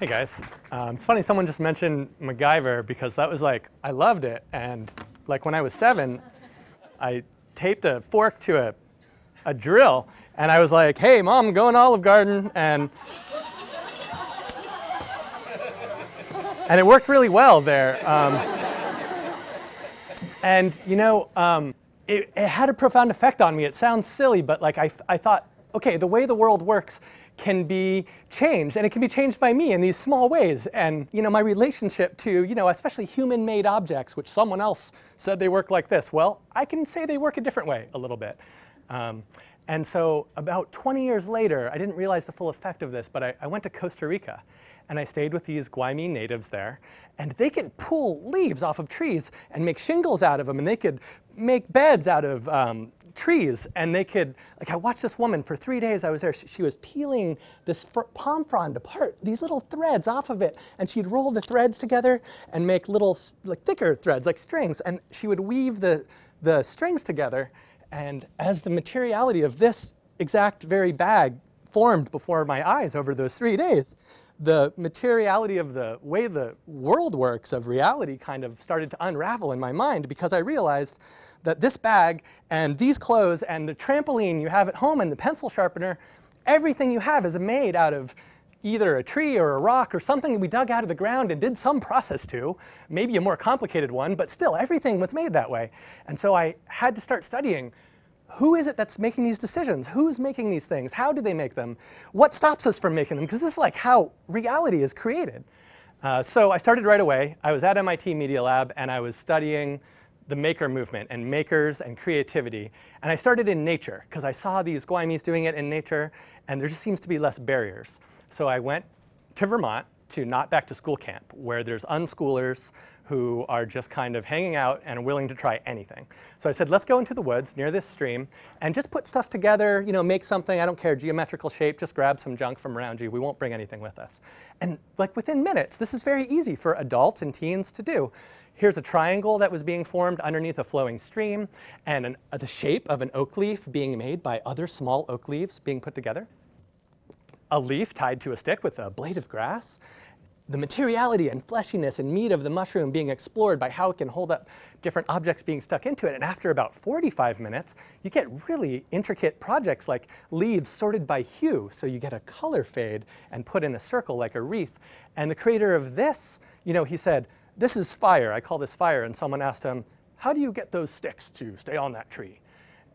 Hey guys, um, it's funny someone just mentioned MacGyver because that was like, I loved it. And like when I was seven, I taped a fork to a, a drill and I was like, hey mom, I'm going Olive Garden. And, and it worked really well there. Um, and you know, um, it, it, had a profound effect on me. It sounds silly, but like I, I thought, okay, the way the world works can be changed, and it can be changed by me in these small ways. And you know, my relationship to, you know, especially human-made objects, which someone else said they work like this. Well, I can say they work a different way a little bit. Um, and so about 20 years later, I didn't realize the full effect of this, but I, I, went to Costa Rica and I stayed with these Guaymi natives there. And they could pull leaves off of trees and make shingles out of them. And they could make beds out of um, trees. And they could, like I watched this woman for three days I was there. She, she was peeling this palm frond apart, these little threads off of it. And she'd roll the threads together and make little like thicker threads, like strings. And she would weave the, the strings together. And as the materiality of this exact very bag formed before my eyes over those three days, the materiality of the way the world works, of reality, kind of started to unravel in my mind because I realized that this bag and these clothes and the trampoline you have at home and the pencil sharpener, everything you have is made out of either a tree or a rock or something we dug out of the ground and did some process to, maybe a more complicated one, but still everything was made that way. And so I had to start studying who is it that's making these decisions? Who's making these things? How do they make them? What stops us from making them? Because this is like how reality is created. Uh, so I started right away. I was at MIT Media Lab and I was studying the maker movement and makers and creativity. And I started in nature because I saw these Guaymis doing it in nature and there just seems to be less barriers. So I went to Vermont to not back to school camp where there's unschoolers who are just kind of hanging out and willing to try anything. So I said, let's go into the woods near this stream and just put stuff together, you know, make something, I don't care, geometrical shape, just grab some junk from around you. We won't bring anything with us. And like within minutes, this is very easy for adults and teens to do. Here's a triangle that was being formed underneath a flowing stream and an, uh, the shape of an oak leaf being made by other small oak leaves being put together a leaf tied to a stick with a blade of grass, the materiality and fleshiness and meat of the mushroom being explored by how it can hold up different objects being stuck into it. And after about 45 minutes, you get really intricate projects like leaves sorted by hue. So you get a color fade and put in a circle like a wreath. And the creator of this, you know, he said, this is fire. I call this fire. And someone asked him, how do you get those sticks to stay on that tree?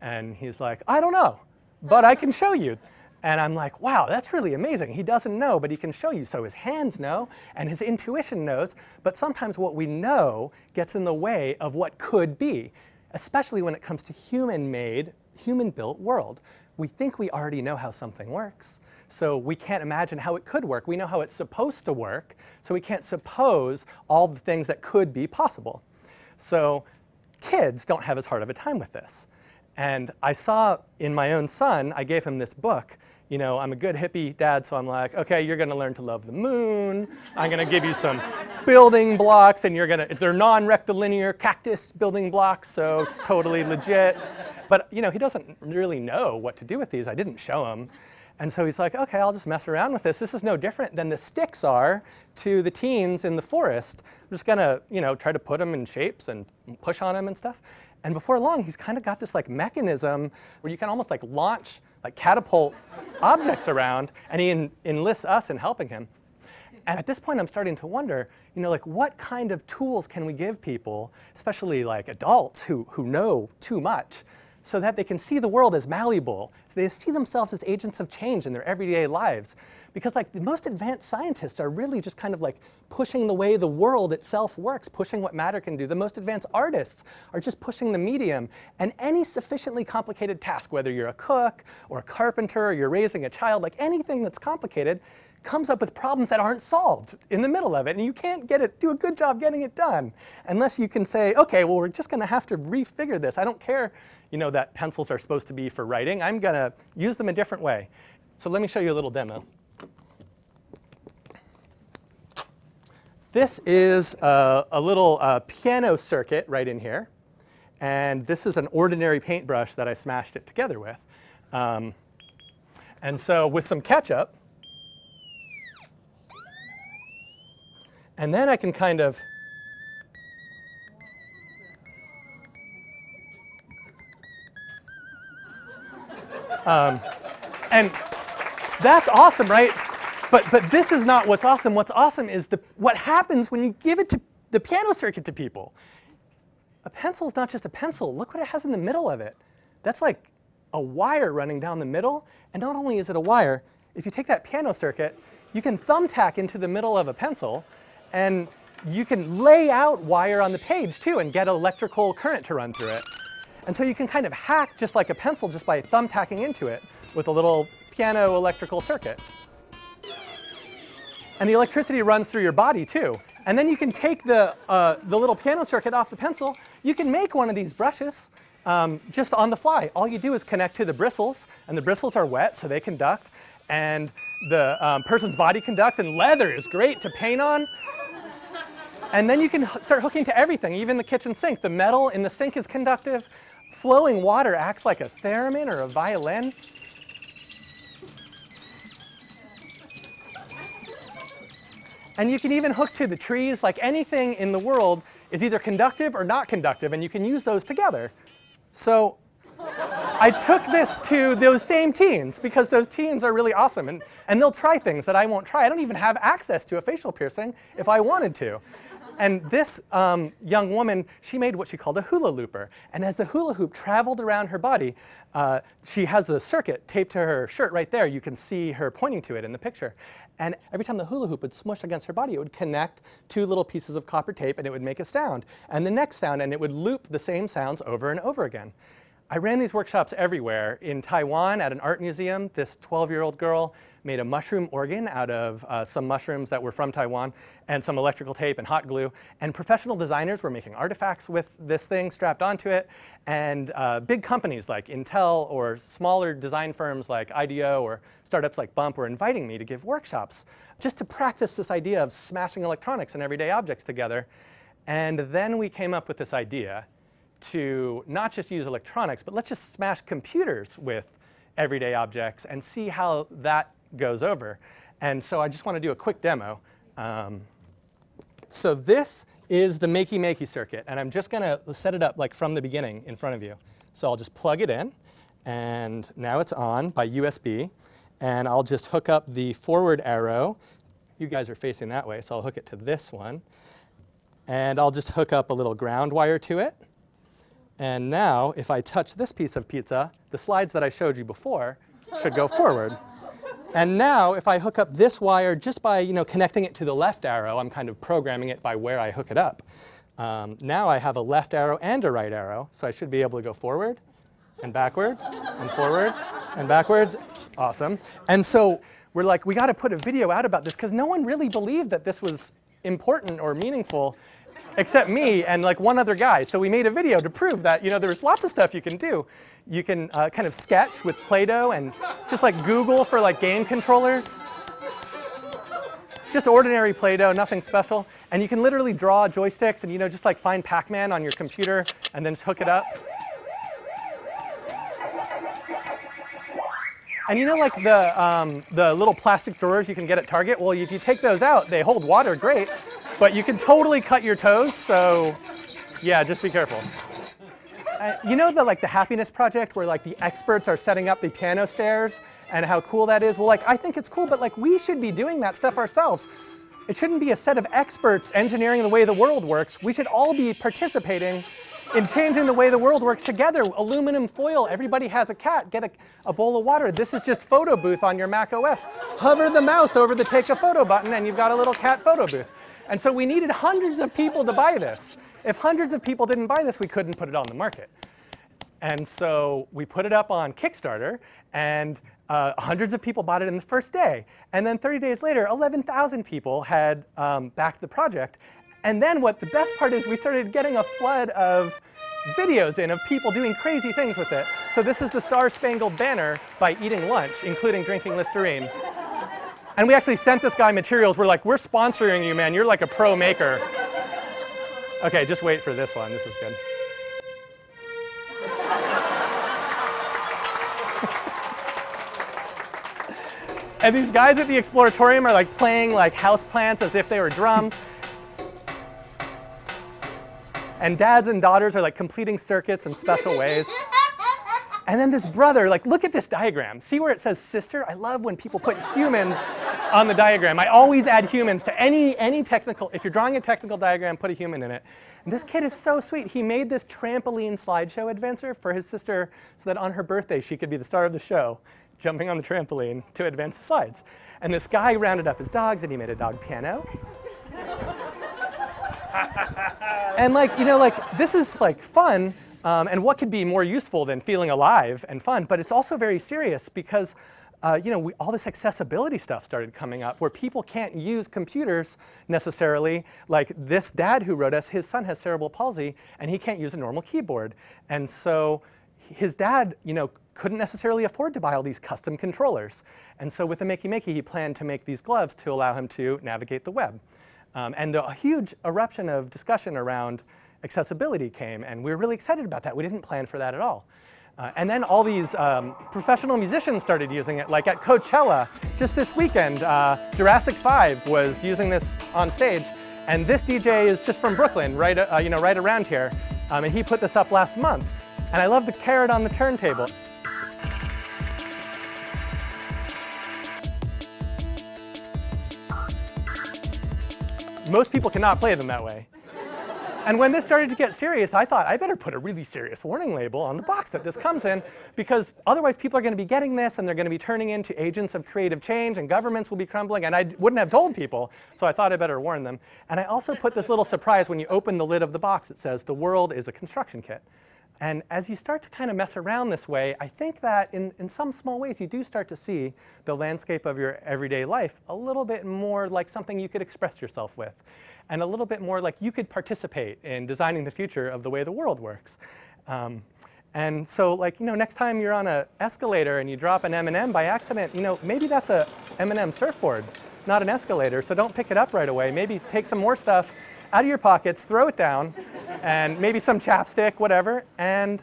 And he's like, I don't know, but I can show you. And I'm like, wow, that's really amazing. He doesn't know, but he can show you. So his hands know and his intuition knows, but sometimes what we know gets in the way of what could be, especially when it comes to human-made, human-built world. We think we already know how something works, so we can't imagine how it could work. We know how it's supposed to work, so we can't suppose all the things that could be possible. So kids don't have as hard of a time with this. And I saw in my own son, I gave him this book, you know, I'm a good hippie dad, so I'm like, okay, you're gonna learn to love the moon. I'm gonna give you some building blocks, and you're gonna, they're non-rectilinear cactus building blocks, so it's totally legit. But, you know, he doesn't really know what to do with these. I didn't show him. And so he's like, okay, I'll just mess around with this. This is no different than the sticks are to the teens in the forest. I'm just gonna, you know, try to put them in shapes and push on them and stuff. And before long, he's kind of got this like mechanism where you can almost like launch, like catapult objects around, and he en enlists us in helping him. And at this point, I'm starting to wonder, you know, like what kind of tools can we give people, especially like adults who, who know too much, so that they can see the world as malleable, so they see themselves as agents of change in their everyday lives. Because like the most advanced scientists are really just kind of like pushing the way the world itself works, pushing what matter can do. The most advanced artists are just pushing the medium. And any sufficiently complicated task, whether you're a cook or a carpenter or you're raising a child, like anything that's complicated, comes up with problems that aren't solved in the middle of it, and you can't get it, do a good job getting it done, unless you can say, okay, well, we're just gonna have to refigure this. I don't care, you know, that pencils are supposed to be for writing. I'm gonna use them a different way. So let me show you a little demo. This is a, a little uh, piano circuit right in here. And this is an ordinary paintbrush that I smashed it together with. Um, and so with some ketchup, And then I can kind of um, and that's awesome, right? But, but this is not what's awesome. What's awesome is the, what happens when you give it to the piano circuit to people. A pencil is not just a pencil. Look what it has in the middle of it. That's like a wire running down the middle. And not only is it a wire, if you take that piano circuit, you can thumbtack into the middle of a pencil, and you can lay out wire on the page too and get electrical current to run through it. And so you can kind of hack just like a pencil just by thumbtacking into it with a little piano electrical circuit. And the electricity runs through your body too. And then you can take the, uh, the little piano circuit off the pencil. You can make one of these brushes um, just on the fly. All you do is connect to the bristles, and the bristles are wet, so they conduct. And the um, person's body conducts, and leather is great to paint on. And then you can start hooking to everything, even the kitchen sink. The metal in the sink is conductive. Flowing water acts like a theremin or a violin. And you can even hook to the trees, like anything in the world is either conductive or not conductive, and you can use those together. So I took this to those same teens because those teens are really awesome and, and they'll try things that I won't try. I don't even have access to a facial piercing if I wanted to. And this um, young woman, she made what she called a hula looper. And as the hula hoop traveled around her body, uh, she has a circuit taped to her shirt right there. You can see her pointing to it in the picture. And every time the hula hoop would smush against her body, it would connect two little pieces of copper tape and it would make a sound. And the next sound, and it would loop the same sounds over and over again. I ran these workshops everywhere. In Taiwan at an art museum, this 12-year-old girl made a mushroom organ out of uh, some mushrooms that were from Taiwan and some electrical tape and hot glue. And professional designers were making artifacts with this thing strapped onto it. And uh, big companies like Intel or smaller design firms like IDEO or startups like Bump were inviting me to give workshops just to practice this idea of smashing electronics and everyday objects together. And then we came up with this idea to not just use electronics, but let's just smash computers with everyday objects and see how that goes over. And so I just want to do a quick demo. Um, so this is the Makey Makey circuit, and I'm just going to set it up like from the beginning in front of you. So I'll just plug it in, and now it's on by USB, and I'll just hook up the forward arrow. You guys are facing that way, so I'll hook it to this one. And I'll just hook up a little ground wire to it. And now, if I touch this piece of pizza, the slides that I showed you before should go forward. And now, if I hook up this wire just by you know, connecting it to the left arrow, I'm kind of programming it by where I hook it up. Um, now I have a left arrow and a right arrow, so I should be able to go forward and backwards and forwards and backwards. Awesome. And so we're like, we got to put a video out about this because no one really believed that this was important or meaningful except me and like one other guy. So we made a video to prove that you know there's lots of stuff you can do. You can uh, kind of sketch with Play-Doh and just like Google for like game controllers. Just ordinary Play-Doh, nothing special. And you can literally draw joysticks and you know just like find Pac-Man on your computer and then just hook it up. And you know like the, um, the little plastic drawers you can get at Target? Well, if you take those out, they hold water great. But you can totally cut your toes, so yeah, just be careful. Uh, you know the like the happiness project where like the experts are setting up the piano stairs and how cool that is? Well, like I think it's cool, but like we should be doing that stuff ourselves. It shouldn't be a set of experts engineering the way the world works. We should all be participating in changing the way the world works together. Aluminum foil, everybody has a cat, get a, a, bowl of water. This is just photo booth on your Mac OS. Hover the mouse over the take a photo button and you've got a little cat photo booth. And so we needed hundreds of people to buy this. If hundreds of people didn't buy this, we couldn't put it on the market. And so we put it up on Kickstarter, and uh, hundreds of people bought it in the first day. And then 30 days later, 11,000 people had um, backed the project. And then what the best part is, we started getting a flood of videos in of people doing crazy things with it. So this is the Star Spangled Banner by eating lunch, including drinking Listerine. And we actually sent this guy materials. We're like, we're sponsoring you, man. You're like a pro maker. Okay, just wait for this one. This is good. and these guys at the Exploratorium are like playing like house plants as if they were drums. and dads and daughters are like completing circuits in special ways. And then this brother, like, look at this diagram. See where it says sister? I love when people put humans on the diagram. I always add humans to any, any technical, if you're drawing a technical diagram, put a human in it. And this kid is so sweet. He made this trampoline slideshow adventure for his sister so that on her birthday she could be the star of the show, jumping on the trampoline to advance the slides. And this guy rounded up his dogs and he made a dog piano. and like, you know, like, this is like fun, um, and what could be more useful than feeling alive and fun? But it's also very serious because uh, you know, we, all this accessibility stuff started coming up where people can't use computers necessarily. Like this dad who wrote us, his son has cerebral palsy and he can't use a normal keyboard. And so his dad, you know, couldn't necessarily afford to buy all these custom controllers. And so with the Makey Makey, he planned to make these gloves to allow him to navigate the web. Um, and a huge eruption of discussion around accessibility came, and we were really excited about that. We didn't plan for that at all. Uh, and then all these um, professional musicians started using it, like at Coachella just this weekend. Uh, Jurassic 5 was using this on stage, and this DJ is just from Brooklyn, right, uh, you know, right around here, um, and he put this up last month. And I love the carrot on the turntable. Most people cannot play them that way. And when this started to get serious, I thought I better put a really serious warning label on the box that this comes in because otherwise people are going to be getting this and they're going to be turning into agents of creative change and governments will be crumbling and I wouldn't have told people, so I thought I better warn them. And I also put this little surprise when you open the lid of the box, it says the world is a construction kit. And as you start to kind of mess around this way, I think that in, in some small ways you do start to see the landscape of your everyday life a little bit more like something you could express yourself with and a little bit more like you could participate in designing the future of the way the world works. Um, and so like, you know, next time you're on an escalator and you drop an M&M by accident, you know, maybe that's a M&M surfboard, not an escalator, so don't pick it up right away. Maybe take some more stuff out of your pockets, throw it down, and maybe some chapstick, whatever. And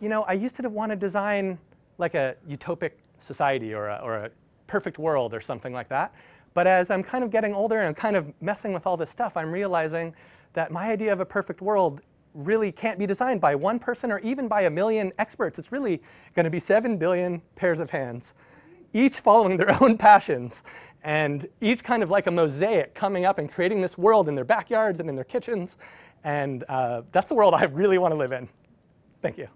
you know, I used to want to design like a utopic society or a, or a perfect world or something like that. But as I'm kind of getting older and I'm kind of messing with all this stuff, I'm realizing that my idea of a perfect world really can't be designed by one person or even by a million experts. It's really going to be 7 billion pairs of hands each following their own passions and each kind of like a mosaic coming up and creating this world in their backyards and in their kitchens. And uh, that's the world I really want to live in. Thank you.